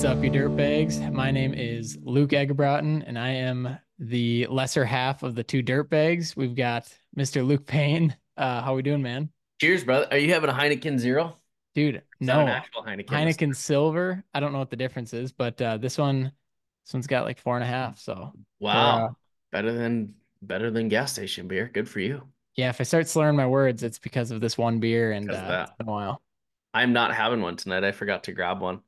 What's up, you dirtbags? My name is Luke Egerbrotten, and I am the lesser half of the two dirtbags. We've got Mr. Luke Payne. Uh, how are we doing, man? Cheers, brother. Are you having a Heineken Zero? Dude, that no. an actual Heineken. Heineken Silver. I don't know what the difference is, but uh, this one, this one's got like four and a half. So Wow, uh, better than better than gas station beer. Good for you. yeah, if I start slurring my words, it's because of this one beer, and uh, Because of that. it's been a while. I'm not having one tonight. I forgot to grab one.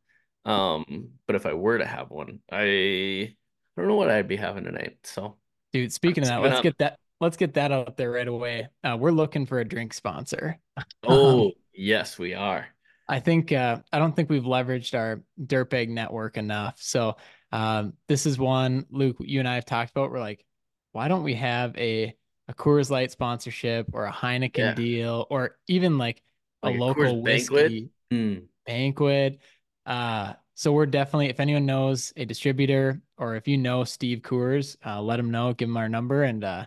Um, but if I were to have one, I I don't know what I'd be having tonight. So Dude, speaking of that, let's up. get that. Let's get that out there right away. Uh, we're looking for a drink sponsor. oh yes, we are. I think uh, I don't think we've leveraged our Dirtbag network enough. So um, this is one Luke, you and I have talked about. We're like, why don't we have a a Coors Light sponsorship or a Heineken Yeah. deal or even like a Like a Coors local Banquet? whiskey Hmm. banquet? Uh, so we're definitely if anyone knows a distributor or if you know Steve Coors, uh, let him know, give him our number, and uh,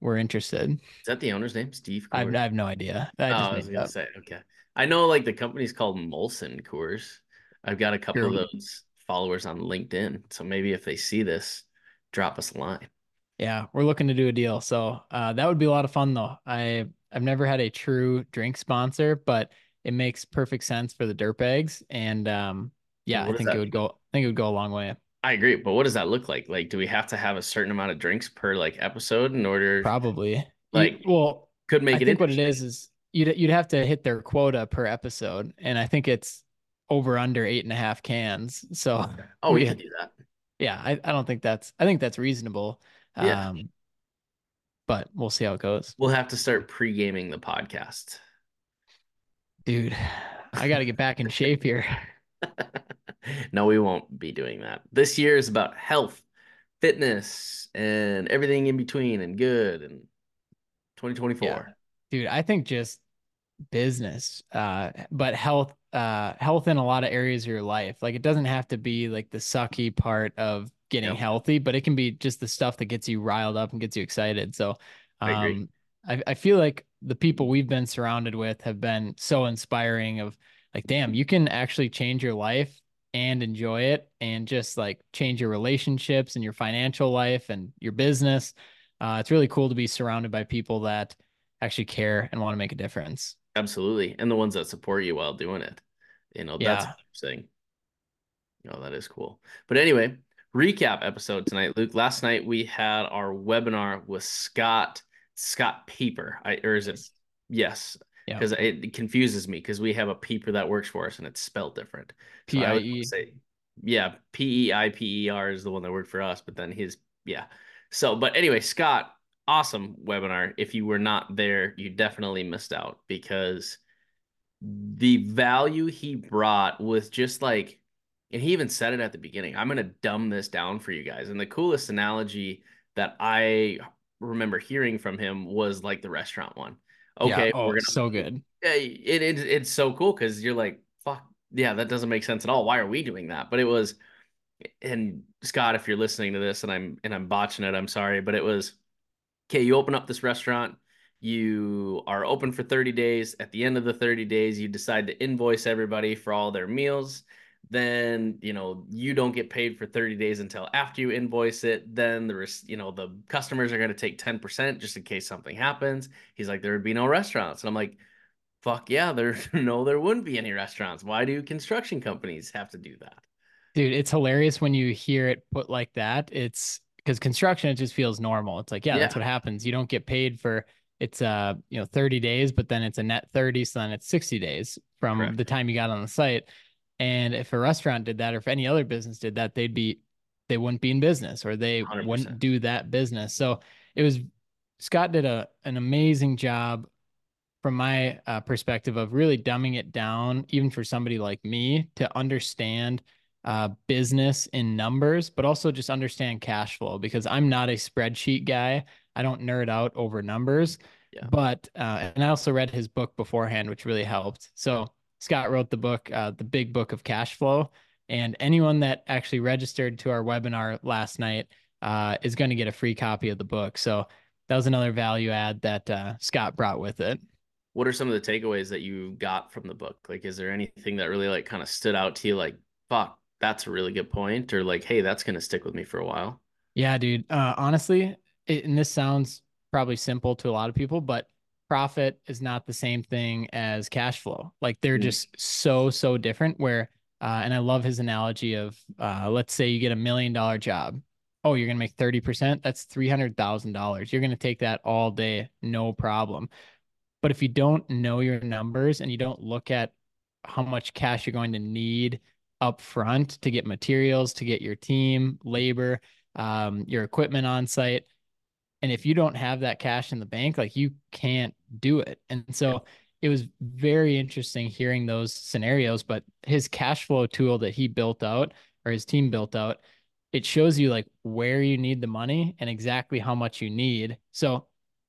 we're interested. Is that the owner's name? Steve I've, I have no idea. I Oh, just I was gonna up. say, okay. I know like the company's called Molson Coors. I've got a couple of those followers on LinkedIn. So maybe if they see this, drop us a line. Yeah, we're looking to do a deal. So uh, that would be a lot of fun though. I I've never had a true drink sponsor, but it makes perfect sense for the dirtbags. And um, yeah, What I think that? it would go. I think it would go a long way. I agree, but what does that look like? Like, do we have to have a certain amount of drinks per like episode in order? Probably. You- Like, well, Could make I it think what it is is you'd you'd have to hit their quota per episode, and I think it's over under eight and a half cans. So Oh, we we- could do that. yeah, I, I don't think that's I think that's reasonable. Yeah. Um, but we'll see how it goes, We'll have to start pre-gaming the podcast. Dude. I got to get back in shape here. no, we won't be doing that. This year is about health, fitness, and everything in between and good and 2024. Yeah. dude i think just business uh but health uh health in a lot of areas of your life like it doesn't have to be like the sucky part of getting Yep. healthy but it can be just the stuff that gets you riled up and gets you excited so I agree. um I, I feel like the people we've been surrounded with have been so inspiring of like damn you can actually change your life and enjoy it and just like change your relationships and your financial life and your business uh, it's really cool to be surrounded by people that actually care and want to make a difference. Absolutely. And the ones that support you while doing it. You know, that's Yeah. interesting. Oh, that is cool. But anyway, recap episode tonight, Luke. Last night we had our webinar with Scott, Scott Peeper. I or is it yes. Yeah. Because it confuses me because we have a peeper that works for us and it's spelled different. So PIE. yeah, P E I P E R is the one that worked for us, but then his, yeah. So, but anyway, Scott, awesome webinar. If you were not there, you definitely missed out because the value he brought was just like, and he even said it at the beginning. I'm going to dumb this down for you guys. And the coolest analogy that I remember hearing from him was like the restaurant one. Okay, Yeah. Oh, we're gonna so good. yeah, it, it it's so cool because you're like, fuck, yeah, that doesn't make sense at all. Why are we doing that? But it was, and Scott, if you're listening to this and I'm and I'm botching it, I'm sorry, but it was, okay, you open up this restaurant, you are open for 30 days. At the end of the 30 days, you decide to invoice everybody for all their meals. Then, you know, you don't get paid for 30 days until after you invoice it. Then the, res- you know, the customers are going to take 10% just in case something happens. He's like, there would be no restaurants. And I'm like, fuck yeah, there no, there wouldn't be any restaurants. Why do construction companies have to do that? Dude, it's hilarious when you hear it put like that. It's because construction, it just feels normal. It's like, yeah, that's what happens. You don't get paid for it's uh, you know, 30 days, but then it's a net 30. So then it's 60 days from Correct. the time you got on the site. And if a restaurant did that, or if any other business did that, they'd be, they wouldn't be in business or they 100%. wouldn't do that business. So it was, Scott did a, an amazing job from my uh, perspective of really dumbing it down, even for somebody like me to understand uh, business in numbers, but also just understand cash flow because I'm not a spreadsheet guy. I don't nerd out over numbers. Yeah. But, uh, and I also read his book beforehand, which really helped. So Scott wrote the book, uh, The Big Book of Cash Flow. And anyone that actually registered to our webinar last night uh, is going to get a free copy of the book. So that was another value add that uh, Scott brought with it. What are some of the takeaways that you got from the book? Like, is there anything that really like kind of stood out to you? Like, fuck, that's a really good point, or like, hey, that's gonna stick with me for a while. Yeah, dude. Uh, honestly, it, and this sounds probably simple to a lot of people, but profit is not the same thing as cash flow. Like they're Mm. just so, so different. Where, uh, and I love his analogy of, uh, let's say you get a million dollar job. Oh, you're gonna make 30%. That's $300,000. You're gonna take that all day, no problem. But if you don't know your numbers and you don't look at how much cash you're going to need up front to get materials, to get your team, labor, um, your equipment on site, and if you don't have that cash in the bank, like you can't do it. And so it was very interesting hearing those scenarios. But his cash flow tool that he built out or his team built out, it shows you like where you need the money and exactly how much you need. So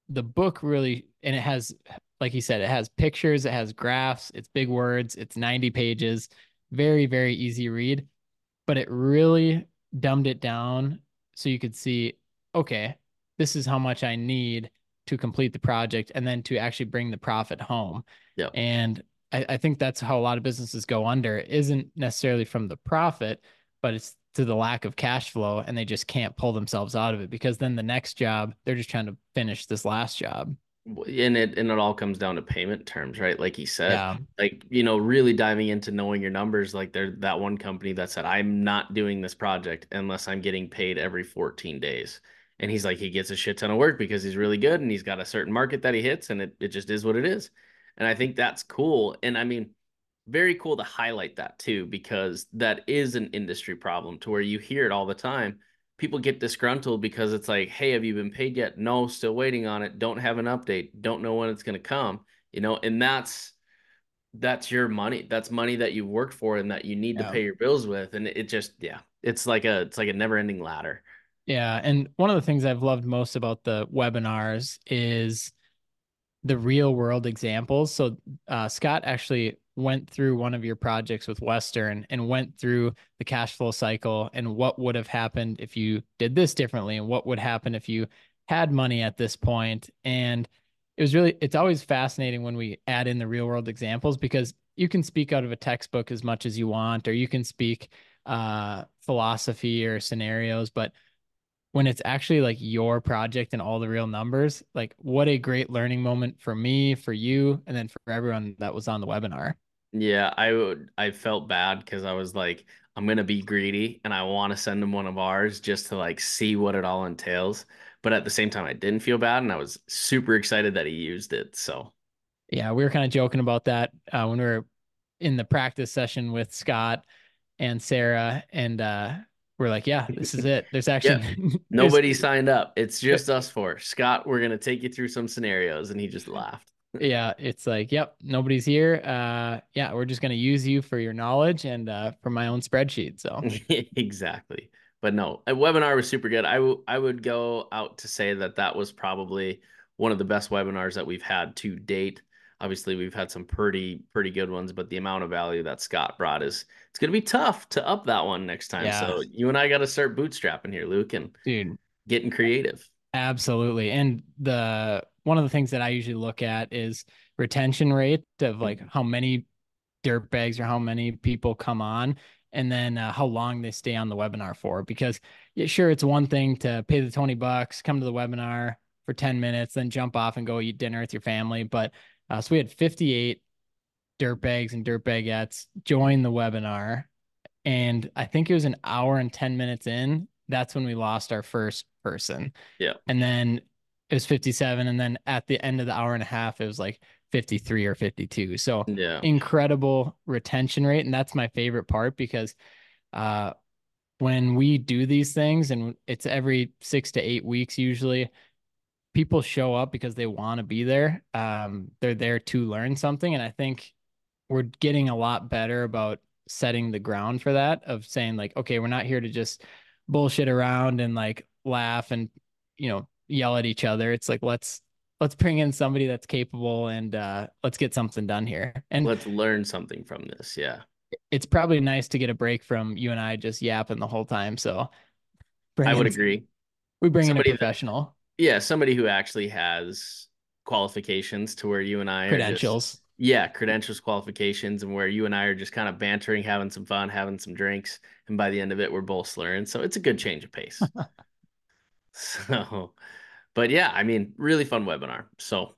the book really, and it has, like he said, it has pictures, it has graphs, it's big words, it's 90 pages, very, very easy read, but it really dumbed it down so you could see, okay, this is how much I need to complete the project and then to actually bring the profit home. Yep. And I, I think that's how a lot of businesses go under. It isn't necessarily from the profit, but it's to the lack of cash flow and they just can't pull themselves out of it because then the next job they're just trying to finish this last job and it and it all comes down to payment terms, right? Like he said, yeah like you know, really diving into knowing your numbers. Like there, that one company that said, "I'm not doing this project unless I'm getting paid every 14 days." And he's like, he gets a shit ton of work because he's really good and he's got a certain market that he hits, and it it just is what it is. And I think that's cool. And I mean, very cool to highlight that too, because that is an industry problem to where you hear it all the time people get disgruntled because it's like, hey, have you been paid yet? No, still waiting on it. Don't have an update. Don't know when it's going to come. You know, and that's that's your money. That's money that you worked for and that you need Yeah. to pay your bills with. And it just, yeah, it's like a it's like a never ending ladder. Yeah and one of the things i've loved most about the webinars is the real world examples so uh, scott actually went through one of your projects with western and went through the cash flow cycle and what would have happened if you did this differently and what would happen if you had money at this point. and it was really it's always fascinating when we add in the real world examples because you can speak out of a textbook as much as you want or you can speak uh philosophy or scenarios but when it's actually like your project and all the real numbers like what a great learning moment for me for you and then for everyone that was on the webinar Yeah, I would I felt bad because I was like, I'm gonna be greedy and I want to send him one of ours just to like see what it all entails. But at the same time, I didn't feel bad and I was super excited that he used it. So yeah we were kind of joking about that uh, when we were in the practice session with scott and sarah and uh we're like yeah this is it there's actually there's- nobody signed up. It's just us four. Scott, we're gonna take you through some scenarios, and he just laughed. yeah it's like yep nobody's here uh yeah we're just going to use you for your knowledge and uh for my own spreadsheet so exactly. But no, a webinar was super good. I w- I would go out to say that that was probably one of the best webinars that we've had to date. Obviously, we've had some pretty pretty good ones, but the amount of value that Scott brought is it's going to be tough to up that one next time. Yeah. So you and I got to start bootstrapping here, Luke, and dude getting creative. Absolutely. And the one of the things that I usually look at is retention rate of like how many dirt bags or how many people come on and then uh, how long they stay on the webinar for because yeah, sure it's one thing to pay the 20 bucks, come to the webinar for 10 minutes, then jump off and go eat dinner with your family, but uh, so we had 58 dirt bags and dirt bagettes join the webinar and I think it was an hour and 10 minutes in that's when we lost our first person. Yeah. And then it was 57. And then at the end of the hour and a half, it was like 53 or 52. So Yeah. incredible retention rate. And that's my favorite part because uh, when we do these things, and it's every six to eight weeks usually, people show up because they want to be there. Um, they're there to learn something. And I think we're getting a lot better about setting the ground for that of saying like okay we're not here to just bullshit around and like laugh and you know yell at each other it's like let's let's bring in somebody that's capable and uh let's get something done here and Let's learn something from this. Yeah. it's probably nice to get a break from you and I just yapping the whole time so I would agree. we bring in a Somebody that- professional Yeah, somebody who actually has qualifications to where you and I are just- credentials Yeah, credentials, qualifications, and where you and I are just kind of bantering, having some fun, having some drinks, and by the end of it, we're both slurring. So it's a good change of pace. so, but yeah, I mean, really fun webinar. So,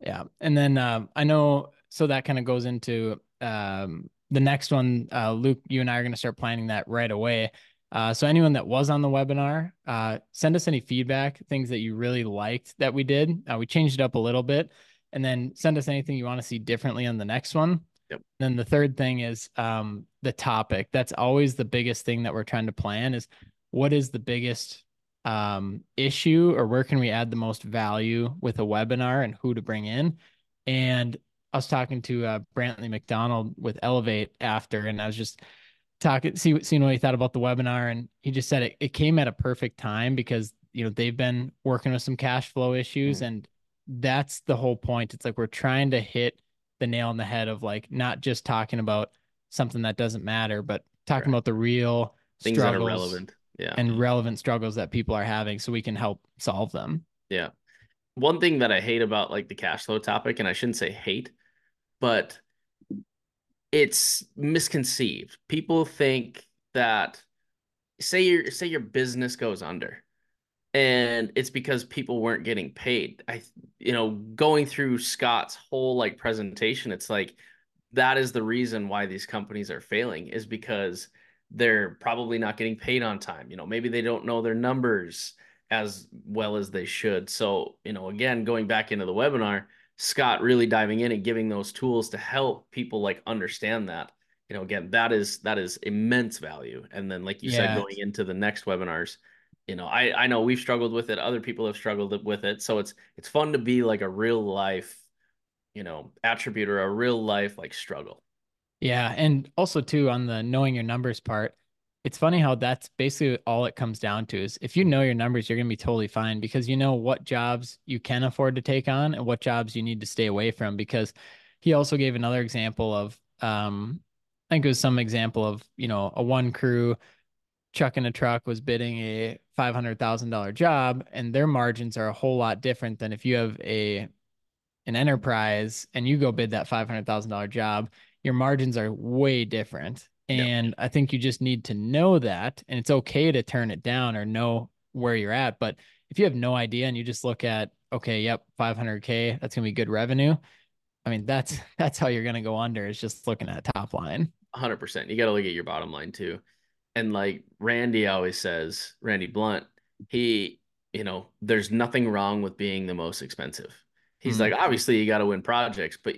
yeah, and then uh, I know so that kind of goes into um, the next one. Uh, Luke, you and I are going to start planning that right away. Uh, so anyone that was on the webinar, uh, send us any feedback, things that you really liked that we did. Uh, we changed it up a little bit, and then send us anything you want to see differently on the next one. Yep. Then the third thing is um, the topic. That's always the biggest thing that we're trying to plan is what is the biggest um, issue or where can we add the most value with a webinar and who to bring in. And I was talking to uh, Brantley McDonald with Elevate after, and I was just talking, see, seeing what he thought about the webinar. And he just said it, it came at a perfect time because, you know, they've been working with some cash flow issues mm-hmm. and that's the whole point. It's like we're trying to hit the nail on the head of like not just talking about something that doesn't matter, but talking right. about the real things that are relevant. Yeah. And relevant struggles that people are having so we can help solve them. Yeah. One thing that I hate about like the cash flow topic, and I shouldn't say hate, but it's misconceived. People think that say your say your business goes under and it's because people weren't getting paid. I you know going through scott's whole like presentation it's like that is the reason why these companies are failing is because they're probably not getting paid on time. You know maybe they don't know their numbers as well as they should. So you know again going back into the webinar scott really diving in and giving those tools to help people like understand that you know again that is that is immense value and then like you yeah. said going into the next webinars you know, I I know we've struggled with it. Other people have struggled with it. So it's it's fun to be like a real life, you know, attribute or a real life like struggle. Yeah, and also too on the knowing your numbers part, it's funny how that's basically all it comes down to is if you know your numbers, you're gonna be totally fine because you know what jobs you can afford to take on and what jobs you need to stay away from. Because he also gave another example of um I think it was some example of, you know, a one crew Chuck in a truck was bidding a five hundred thousand dollar job, and their margins are a whole lot different than if you have a an enterprise and you go bid that five hundred thousand dollar job. Your margins are way different, and. I think you just need to know that, and it's okay to turn it down or know where you're at. But if you have no idea and you just look at okay, yep, five hundred k, that's gonna be good revenue. I mean, that's that's how you're gonna go under. Is just looking at top line. Hundred percent. You got to look at your bottom line too and like Randy always says, Randy Blunt, he, you know, there's nothing wrong with being the most expensive. He's mm-hmm. like, obviously you got to win projects, but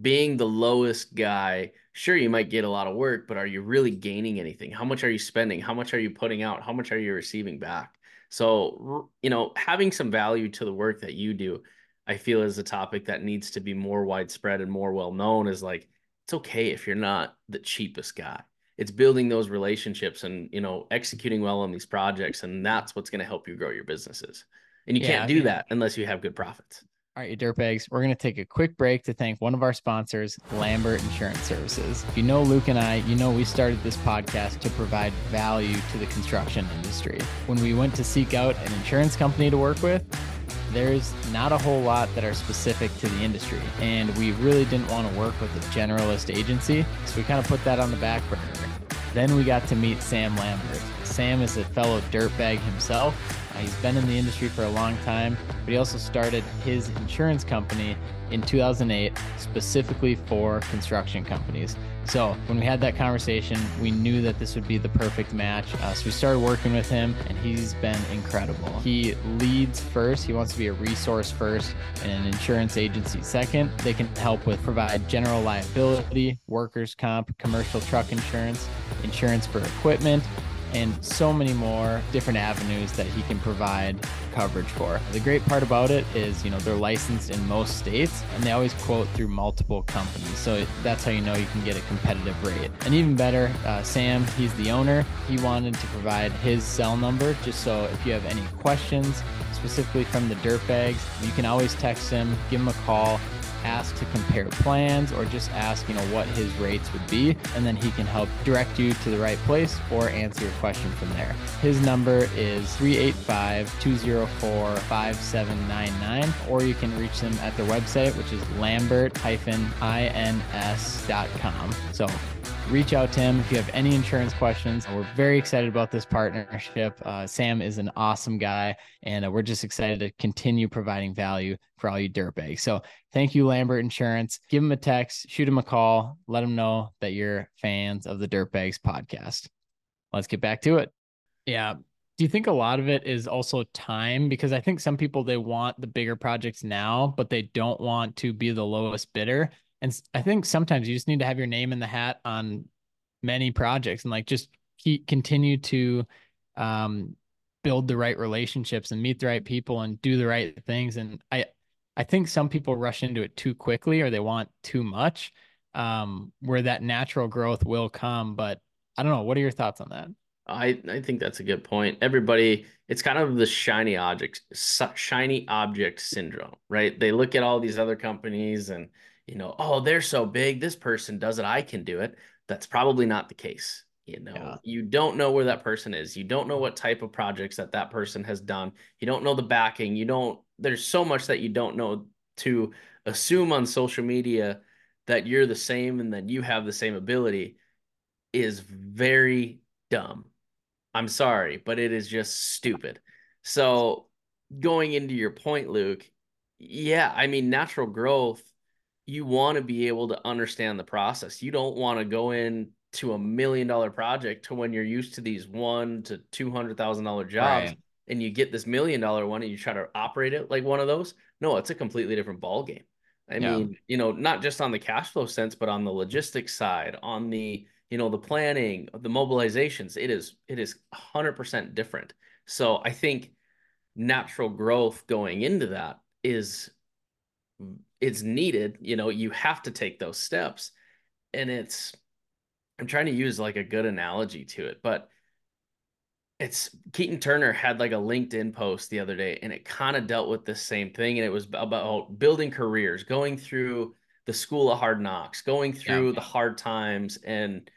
being the lowest guy, sure you might get a lot of work, but are you really gaining anything? How much are you spending? How much are you putting out? How much are you receiving back? So, you know, having some value to the work that you do, I feel is a topic that needs to be more widespread and more well known is like it's okay if you're not the cheapest guy it's building those relationships and you know executing well on these projects and that's what's going to help you grow your businesses and you yeah, can't do yeah. that unless you have good profits all right, you dirtbags, we're going to take a quick break to thank one of our sponsors, Lambert Insurance Services. If you know Luke and I, you know we started this podcast to provide value to the construction industry. When we went to seek out an insurance company to work with, there's not a whole lot that are specific to the industry. And we really didn't want to work with a generalist agency. So we kind of put that on the back burner. Then we got to meet Sam Lambert. Sam is a fellow dirtbag himself. Uh, he's been in the industry for a long time, but he also started his insurance company in 2008 specifically for construction companies. So when we had that conversation, we knew that this would be the perfect match. Uh, so we started working with him, and he's been incredible. He leads first. He wants to be a resource first and an insurance agency second. They can help with provide general liability, workers' comp, commercial truck insurance, insurance for equipment, and so many more different avenues that he can provide coverage for. The great part about it is, you know, they're licensed in most states and they always quote through multiple companies. So that's how you know you can get a competitive rate. And even better, uh, Sam, he's the owner. He wanted to provide his cell number just so if you have any questions, specifically from the Dirtbags, you can always text him, give him a call ask to compare plans or just ask, you know, what his rates would be. And then he can help direct you to the right place or answer your question from there. His number is 385 204 5799, or you can reach them at their website, which is lambert-ins.com. So reach out to him if you have any insurance questions. We're very excited about this partnership. Uh, Sam is an awesome guy, and uh, we're just excited to continue providing value for all you dirtbags. So thank you, Lambert Insurance. Give him a text, shoot him a call, let him know that you're fans of the Dirtbags podcast. Let's get back to it. Yeah. Do you think a lot of it is also time? Because I think some people they want the bigger projects now, but they don't want to be the lowest bidder. And I think sometimes you just need to have your name in the hat on many projects and like just keep continue to um, build the right relationships and meet the right people and do the right things. And I I think some people rush into it too quickly or they want too much, um, where that natural growth will come. But I don't know. What are your thoughts on that? I, I think that's a good point. Everybody, it's kind of the shiny object, shiny object syndrome, right? They look at all these other companies and you know, oh, they're so big, this person does it, I can do it. That's probably not the case. You know, yeah. you don't know where that person is. You don't know what type of projects that that person has done. You don't know the backing. You don't, there's so much that you don't know to assume on social media that you're the same and that you have the same ability is very dumb. I'm sorry, but it is just stupid. So, going into your point, Luke, yeah, I mean, natural growth you want to be able to understand the process. You don't want to go in to a million dollar project to when you're used to these one to two hundred thousand dollar jobs right. and you get this million dollar one and you try to operate it like one of those. No, it's a completely different ball game. I yeah. mean, you know, not just on the cash flow sense, but on the logistics side, on the you know the planning, the mobilizations. It is it is hundred percent different. So I think natural growth going into that is it's needed you know you have to take those steps and it's i'm trying to use like a good analogy to it but it's keaton turner had like a linkedin post the other day and it kind of dealt with the same thing and it was about building careers going through the school of hard knocks going through yeah. the hard times and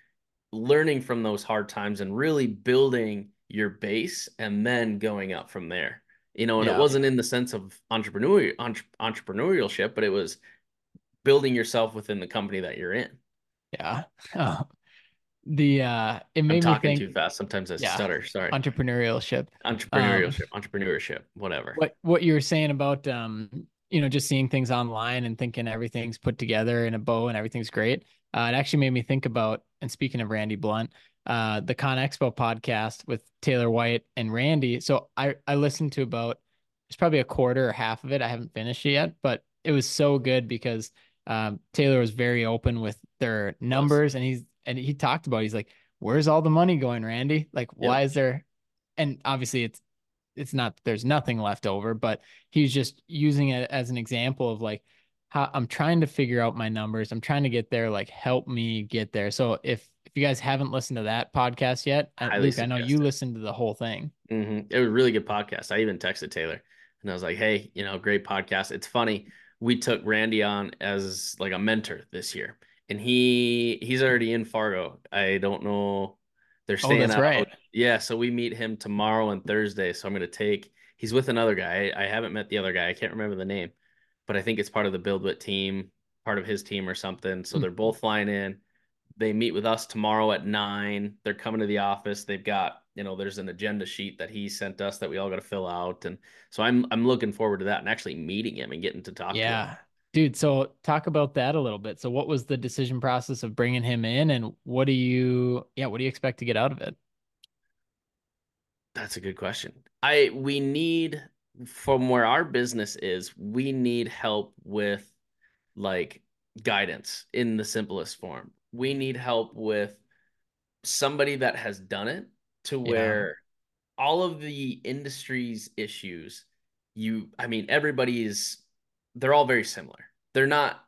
learning from those hard times and really building your base and then going up from there you know, and yeah. it wasn't in the sense of entrepreneurial entre- entrepreneurship, but it was building yourself within the company that you're in. Yeah. Oh. The uh it made I'm talking me think too fast. Sometimes I yeah, stutter. Sorry. Entrepreneurship. Entrepreneurship. Um, entrepreneurship. Whatever. What what you were saying about um, you know, just seeing things online and thinking everything's put together in a bow and everything's great. Uh, it actually made me think about, and speaking of Randy Blunt, uh, the Con Expo podcast with Taylor White and Randy. So I I listened to about it's probably a quarter or half of it. I haven't finished it yet, but it was so good because um, Taylor was very open with their numbers, and he's and he talked about he's like, "Where's all the money going, Randy? Like, why is there?" And obviously, it's it's not there's nothing left over, but he's just using it as an example of like how I'm trying to figure out my numbers. I'm trying to get there. Like, help me get there. So if if you guys haven't listened to that podcast yet, at least I know you listened to the whole thing. Mm-hmm. It was a really good podcast. I even texted Taylor and I was like, "Hey, you know, great podcast." It's funny. We took Randy on as like a mentor this year, and he he's already in Fargo. I don't know. They're oh, staying oh, out. Right. Yeah, so we meet him tomorrow and Thursday. So I'm going to take. He's with another guy. I haven't met the other guy. I can't remember the name, but I think it's part of the BuildWitt team, part of his team or something. So mm-hmm. they're both flying in they meet with us tomorrow at nine. They're coming to the office. They've got, you know, there's an agenda sheet that he sent us that we all got to fill out. And so I'm I'm looking forward to that and actually meeting him and getting to talk yeah. to him. Dude, so talk about that a little bit. So what was the decision process of bringing him in and what do you yeah, what do you expect to get out of it? That's a good question. I we need from where our business is, we need help with like guidance in the simplest form we need help with somebody that has done it to where yeah. all of the industry's issues you i mean everybody is they're all very similar they're not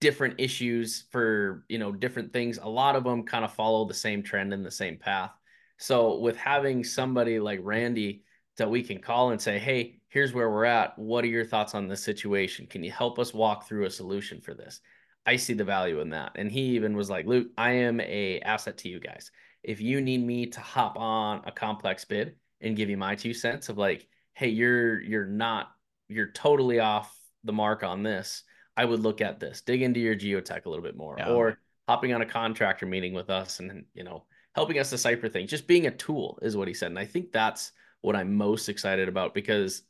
different issues for you know different things a lot of them kind of follow the same trend and the same path so with having somebody like randy that we can call and say, hey, here's where we're at. What are your thoughts on this situation? Can you help us walk through a solution for this? I see the value in that. And he even was like, Luke, I am a asset to you guys. If you need me to hop on a complex bid and give you my two cents of like, hey, you're you're not you're totally off the mark on this. I would look at this, dig into your geotech a little bit more, yeah. or hopping on a contractor meeting with us and you know helping us decipher things. Just being a tool is what he said, and I think that's what I'm most excited about because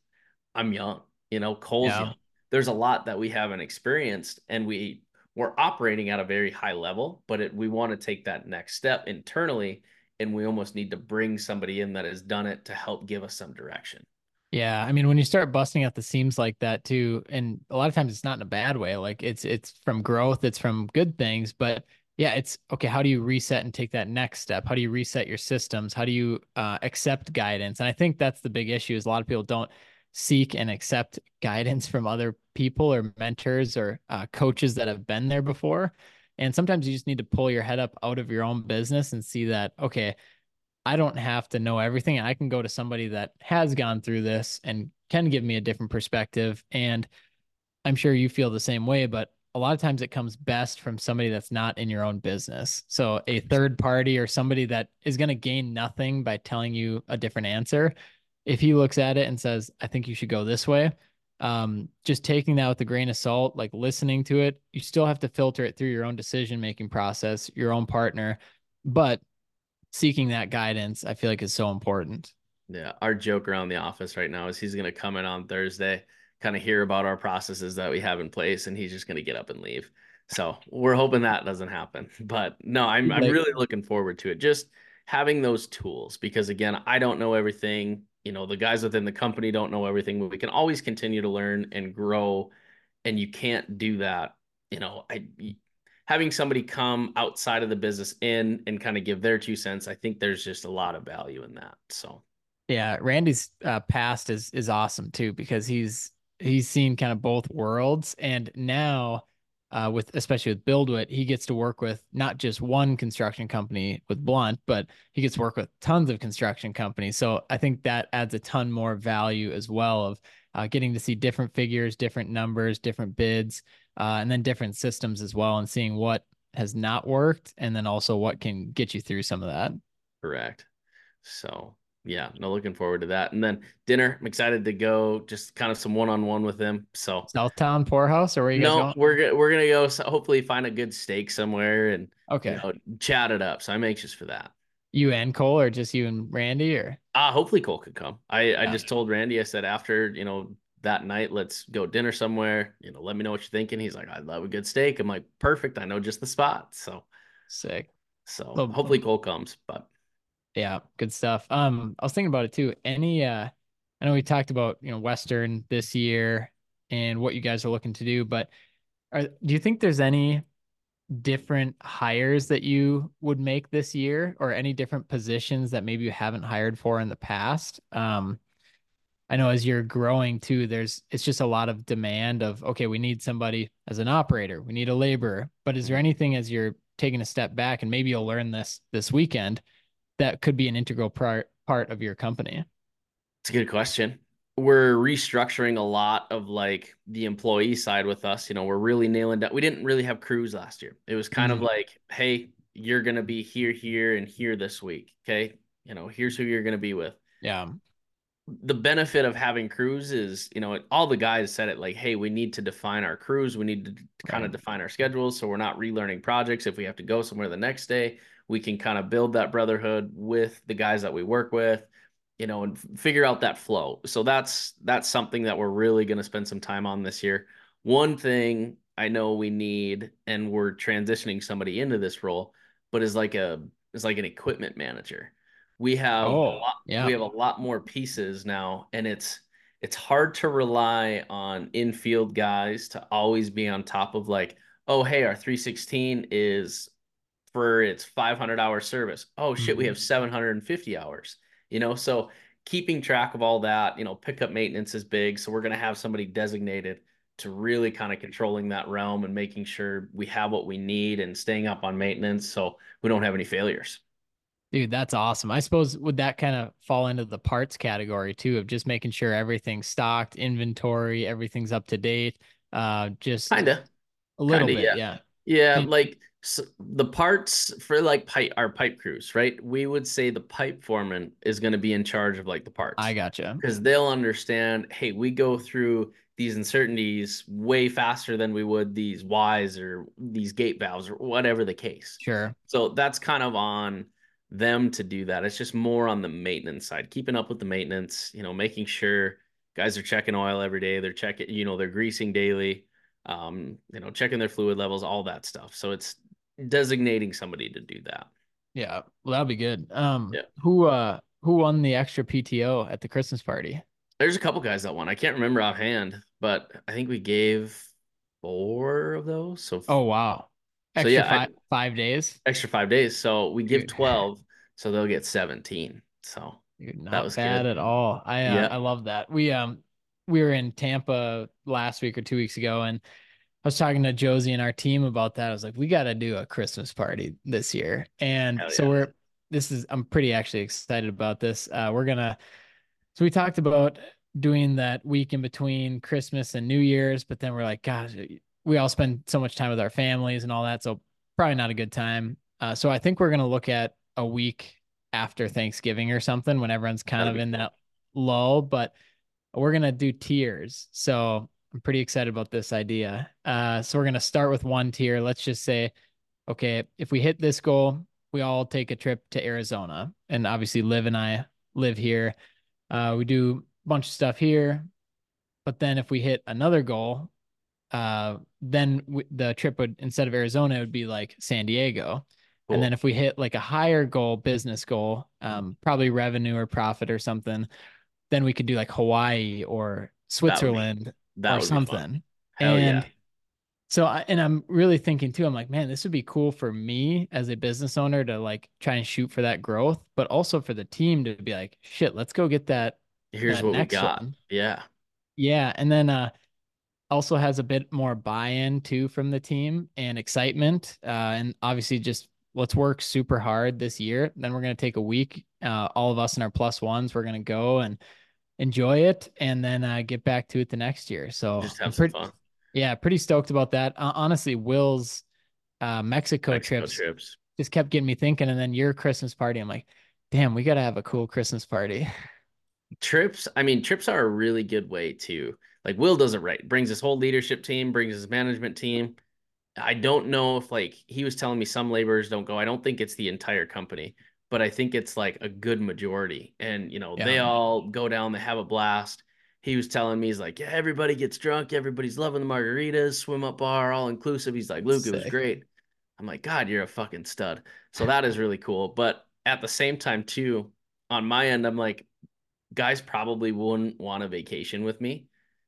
I'm young. You know, Cole's yeah. young. There's a lot that we haven't experienced, and we we're operating at a very high level, but it, we want to take that next step internally, and we almost need to bring somebody in that has done it to help give us some direction. Yeah, I mean, when you start busting out the seams like that too, and a lot of times it's not in a bad way. Like it's it's from growth, it's from good things, but yeah, it's okay. How do you reset and take that next step? How do you reset your systems? How do you uh, accept guidance? And I think that's the big issue is a lot of people don't seek and accept guidance from other people or mentors or uh, coaches that have been there before. And sometimes you just need to pull your head up out of your own business and see that, okay, I don't have to know everything. I can go to somebody that has gone through this and can give me a different perspective. And I'm sure you feel the same way, but a lot of times it comes best from somebody that's not in your own business. So a third party or somebody that is going to gain nothing by telling you a different answer if he looks at it and says, I think you should go this way, um, just taking that with a grain of salt, like listening to it, you still have to filter it through your own decision making process, your own partner, but seeking that guidance, I feel like is so important. Yeah. Our joke around the office right now is he's going to come in on Thursday, kind of hear about our processes that we have in place, and he's just going to get up and leave. So we're hoping that doesn't happen. But no, I'm, I'm really looking forward to it. Just having those tools because, again, I don't know everything you know the guys within the company don't know everything but we can always continue to learn and grow and you can't do that you know i having somebody come outside of the business in and kind of give their two cents i think there's just a lot of value in that so. Yeah randy's uh, past is is awesome too because he's he's seen kind of both worlds and now uh, with especially with BuildWitt, he gets to work with not just one construction company with Blunt, but he gets to work with tons of construction companies. So I think that adds a ton more value as well of uh, getting to see different figures, different numbers, different bids, uh, and then different systems as well, and seeing what has not worked, and then also what can get you through some of that. Correct. So yeah, no, looking forward to that. And then dinner, I'm excited to go. Just kind of some one on one with him. So Southtown Pourhouse, or where you no, going? we're we're gonna go. So hopefully, find a good steak somewhere and okay, you know, chat it up. So I'm anxious for that. You and Cole, or just you and Randy, or uh hopefully Cole could come. I I just told Randy, I said after you know that night, let's go dinner somewhere. You know, let me know what you're thinking. He's like, I love a good steak. I'm like, perfect. I know just the spot. So sick. So hopefully Cole comes, but yeah, good stuff. Um, I was thinking about it too. Any, uh, I know we talked about you know Western this year and what you guys are looking to do, but are, do you think there's any different hires that you would make this year, or any different positions that maybe you haven't hired for in the past? Um, I know as you're growing too, there's it's just a lot of demand of okay, we need somebody as an operator, we need a laborer. But is there anything as you're taking a step back, and maybe you'll learn this this weekend? That could be an integral part part of your company? It's a good question. We're restructuring a lot of like the employee side with us. You know, we're really nailing down. We didn't really have crews last year. It was kind mm-hmm. of like, hey, you're gonna be here, here, and here this week. Okay. You know, here's who you're gonna be with. Yeah. The benefit of having crews is, you know, all the guys said it like, hey, we need to define our crews. We need to kind right. of define our schedules. So we're not relearning projects if we have to go somewhere the next day we can kind of build that brotherhood with the guys that we work with you know and figure out that flow. So that's that's something that we're really going to spend some time on this year. One thing i know we need and we're transitioning somebody into this role but is like a is like an equipment manager. We have oh, lot, yeah. we have a lot more pieces now and it's it's hard to rely on infield guys to always be on top of like oh hey our 316 is for its 500 hour service. Oh shit, mm-hmm. we have 750 hours. You know, so keeping track of all that, you know, pickup maintenance is big. So we're going to have somebody designated to really kind of controlling that realm and making sure we have what we need and staying up on maintenance so we don't have any failures. Dude, that's awesome. I suppose would that kind of fall into the parts category too of just making sure everything's stocked, inventory, everything's up to date. Uh, just Kinda. a little Kinda, bit, yeah. yeah. Yeah, like s the parts for like pipe our pipe crews, right? We would say the pipe foreman is going to be in charge of like the parts. I gotcha. because they'll understand hey we go through these uncertainties way faster than we would these Ys or these gate valves or whatever the case Sure. so that's kind of on them to do that it's just more on the maintenance side keeping up with the maintenance you know making sure guys are checking oil every day they're checking you know they're greasing daily um you know checking their fluid levels all that stuff so it's designating somebody to do that Yeah. Well, that'd be good. Um, Yeah. who uh who won the extra PTO at the Christmas party? There's a couple guys that won. I can't remember offhand, but I think we gave four of those. So Oh wow. So, Extra yeah, I- five five days. extra five days. So we give Dude. 12, so they'll get 17. So Dude, not was bad good. at all. I uh, Yeah. I love that. We um we were in Tampa last week or two weeks ago, and I was talking to Josie and our team about that. I was like, we got to do a Christmas party this year, and Hell so we're this is I'm pretty actually excited about this. Uh, we're gonna so we talked about doing that week in between Christmas and New Year's, but then we're like, gosh, we all spend so much time with our families and all that, so probably not a good time. Uh, so I think we're gonna look at a week after Thanksgiving or something when everyone's kind That'd of in cool. that lull, but we're gonna do tiers. So I'm pretty excited about this idea. Uh, so we're gonna start with one tier. Let's just say, okay, if we hit this goal, we all take a trip to Arizona, and obviously Liv and I live here. Uh, we do a bunch of stuff here, but then if we hit another goal, uh, then w- the trip would instead of Arizona, it would be like San Diego. And then if we hit like a higher goal, business goal, um, probably revenue or profit or something, then we could do like Hawaii or Switzerland that or something. Hell and yeah. so I, and I'm really thinking too, I'm like, man, this would be cool for me as a business owner to like try and shoot for that growth, but also for the team to be like, shit, let's go get that. Here's that what we got. one. Yeah. Yeah. And then uh also has a bit more buy-in too from the team and excitement. Uh and obviously just let's work super hard this year. Then we're gonna take a week. Uh all of us in our plus ones, we're gonna go and enjoy it and then uh get back to it the next year. So Just I'm some pretty yeah, pretty stoked about that. Uh, honestly, Will's uh, Mexico, Mexico trips trips. just kept getting me thinking. And then your Christmas party, I'm like, damn, we got to have a cool Christmas party. Trips, I mean, trips are a really good way to like Will does it right. Brings his whole leadership team, brings his management team. I don't know if like he was telling me some laborers don't go. I don't think it's the entire company, but I think it's like a good majority. And you know, they all go down, they have a blast. He was telling me he's like, yeah, everybody gets drunk, everybody's loving the margaritas, swim up bar, all inclusive. He's like, Luke, it was great. I'm like, God, you're a fucking stud. So that is really cool. But at the same time, too, on my end, I'm like, guys probably wouldn't want a vacation with me.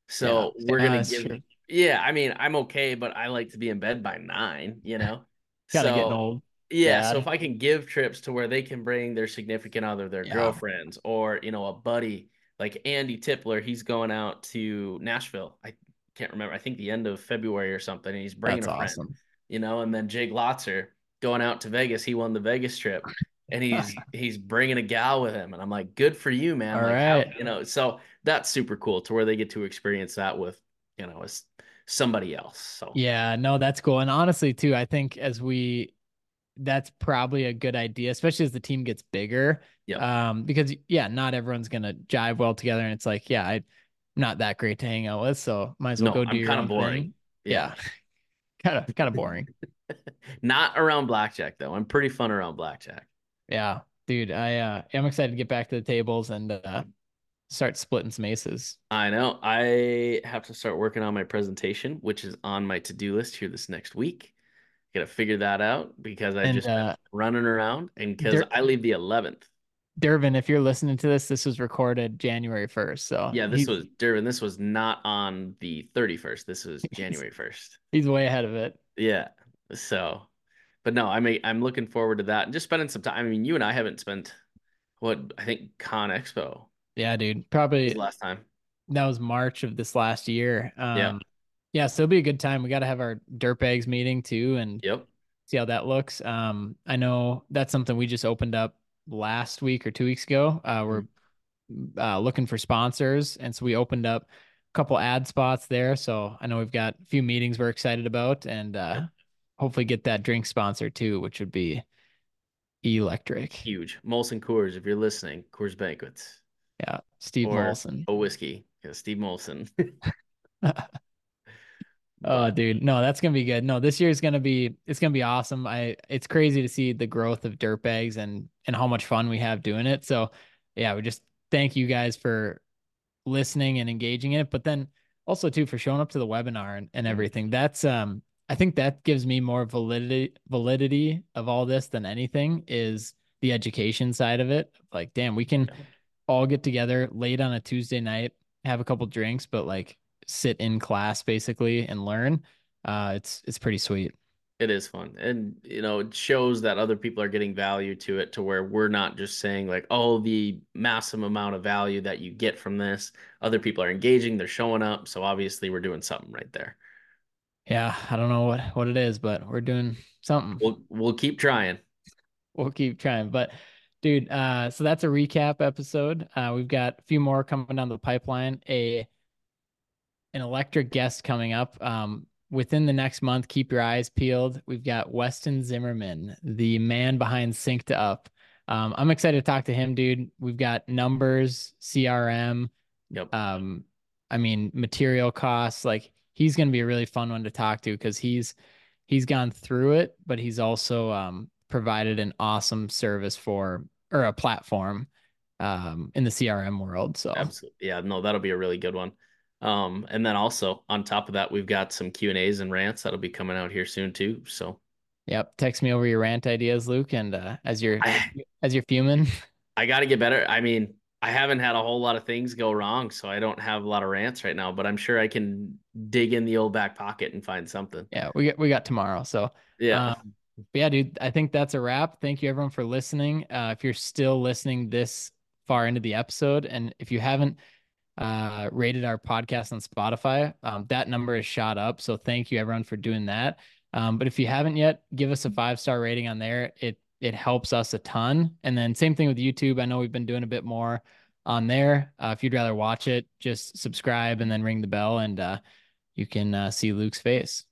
So Yeah. we're Yeah, gonna give true. yeah, I mean, I'm okay, but I like to be in bed by nine, you know? Gotta so, get old. Yeah, so if I can give trips to where they can bring their significant other, their Yeah. girlfriends, or you know, a buddy like Andy Tipler, he's going out to Nashville. I can't remember. I think the end of February or something. And he's bringing That's a friend, awesome. you know. And then Jake Lotzer going out to Vegas. He won the Vegas trip, and he's he's bringing a gal with him. And I'm like, good for you, man. All like, how- you know. So that's super cool to where they get to experience that with you know as somebody else. So Yeah, no, that's cool. And honestly, too, I think as we, that's probably a good idea, especially as the team gets bigger. Yep. Um, because yeah, not everyone's gonna jive well together, and it's like, yeah, I'm not that great to hang out with, so might as well No, go do I'm your kinda own boring. thing. Yeah, kind of, kind of boring. Not around blackjack though. I'm pretty fun around blackjack. Yeah, dude, I uh, I'm excited to get back to the tables and uh, start splitting some aces. I know. I have to start working on my presentation, which is on my to-do list here this next week. Got to figure that out because I And just uh, running around and because I leave the 11th. Durbin, if you're listening to this, this was recorded January 1st, so Yeah, this was Durban. This was not on the 31st. This was January 1st. he's way ahead of it. Yeah. So, but no, I mean, I'm looking forward to that and just spending some time. I mean, you and I haven't spent what I think Con Expo Yeah, dude, probably last time. that was March of this last year. Um, Yeah. Yeah, so it'll be a good time. We got to have our dirtbags meeting too and Yep. see how that looks. Um, I know that's something we just opened up last week or two weeks ago. Uh, we're uh, looking for sponsors, and so we opened up a couple ad spots there. So I know we've got a few meetings we're excited about, and uh, hopefully get that drink sponsor too, which would be electric. Huge. Molson Coors, if you're listening, Coors Banquets. Yeah, Steve or Molson. A whiskey. Yeah, Steve Molson. oh, dude, no, that's gonna be good. No, this year is gonna be it's gonna be awesome. I it's crazy to see the growth of dirt bags and and how much fun we have doing it. So, yeah, we just thank you guys for listening and engaging in it, but then also too for showing up to the webinar and, and mm-hmm. everything. That's um I think that gives me more validity validity of all this than anything is the education side of it. Like, damn, we can all get together late on a Tuesday night, have a couple drinks, but like sit in class basically and learn. Uh, it's it's pretty sweet. It is fun, and you know, it shows that other people are getting value to it, to where we're not just saying like, "Oh, the massive amount of value that you get from this." Other people are engaging; they're showing up, so obviously, we're doing something right there. Yeah, I don't know what what it is, but we're doing something. We'll we'll keep trying. We'll keep trying, but dude, uh, so that's a recap episode. Uh, we've got a few more coming down the pipeline. A an electric guest coming up. Um, within the next month, keep your eyes peeled. We've got Weston Zimmerman, the man behind Synced Up. Um, I'm excited to talk to him, dude. We've got numbers, CRM. Yep. Um, I mean, material costs. Like he's going to be a really fun one to talk to because he's he's gone through it, but he's also um, provided an awesome service for or a platform um, in the CRM world. So absolutely, yeah, no, that'll be a really good one. Um, and then also on top of that, we've got some Q and A's and rants that'll be coming out here soon too. So, yep, text me over your rant ideas, Luke, and uh, as you're I, as you're fuming, I got to get better. I mean, I haven't had a whole lot of things go wrong, so I don't have a lot of rants right now. But I'm sure I can dig in the old back pocket and find something. Yeah, we got we got tomorrow. So yeah. Um, yeah, dude, I think that's a wrap. Thank you everyone for listening. Uh, if you're still listening this far into the episode, and if you haven't uh, rated our podcast on Spotify. Um, that number is shot up. So thank you everyone for doing that. Um, but if you haven't yet, give us a five star rating on there. It it helps us a ton. And then same thing with YouTube. I know we've been doing a bit more on there. Uh, if you'd rather watch it, just subscribe and then ring the bell, and uh, you can uh, see Luke's face.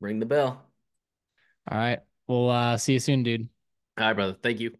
Ring the bell. All right. We'll uh, see you soon, dude. All right, brother. Thank you.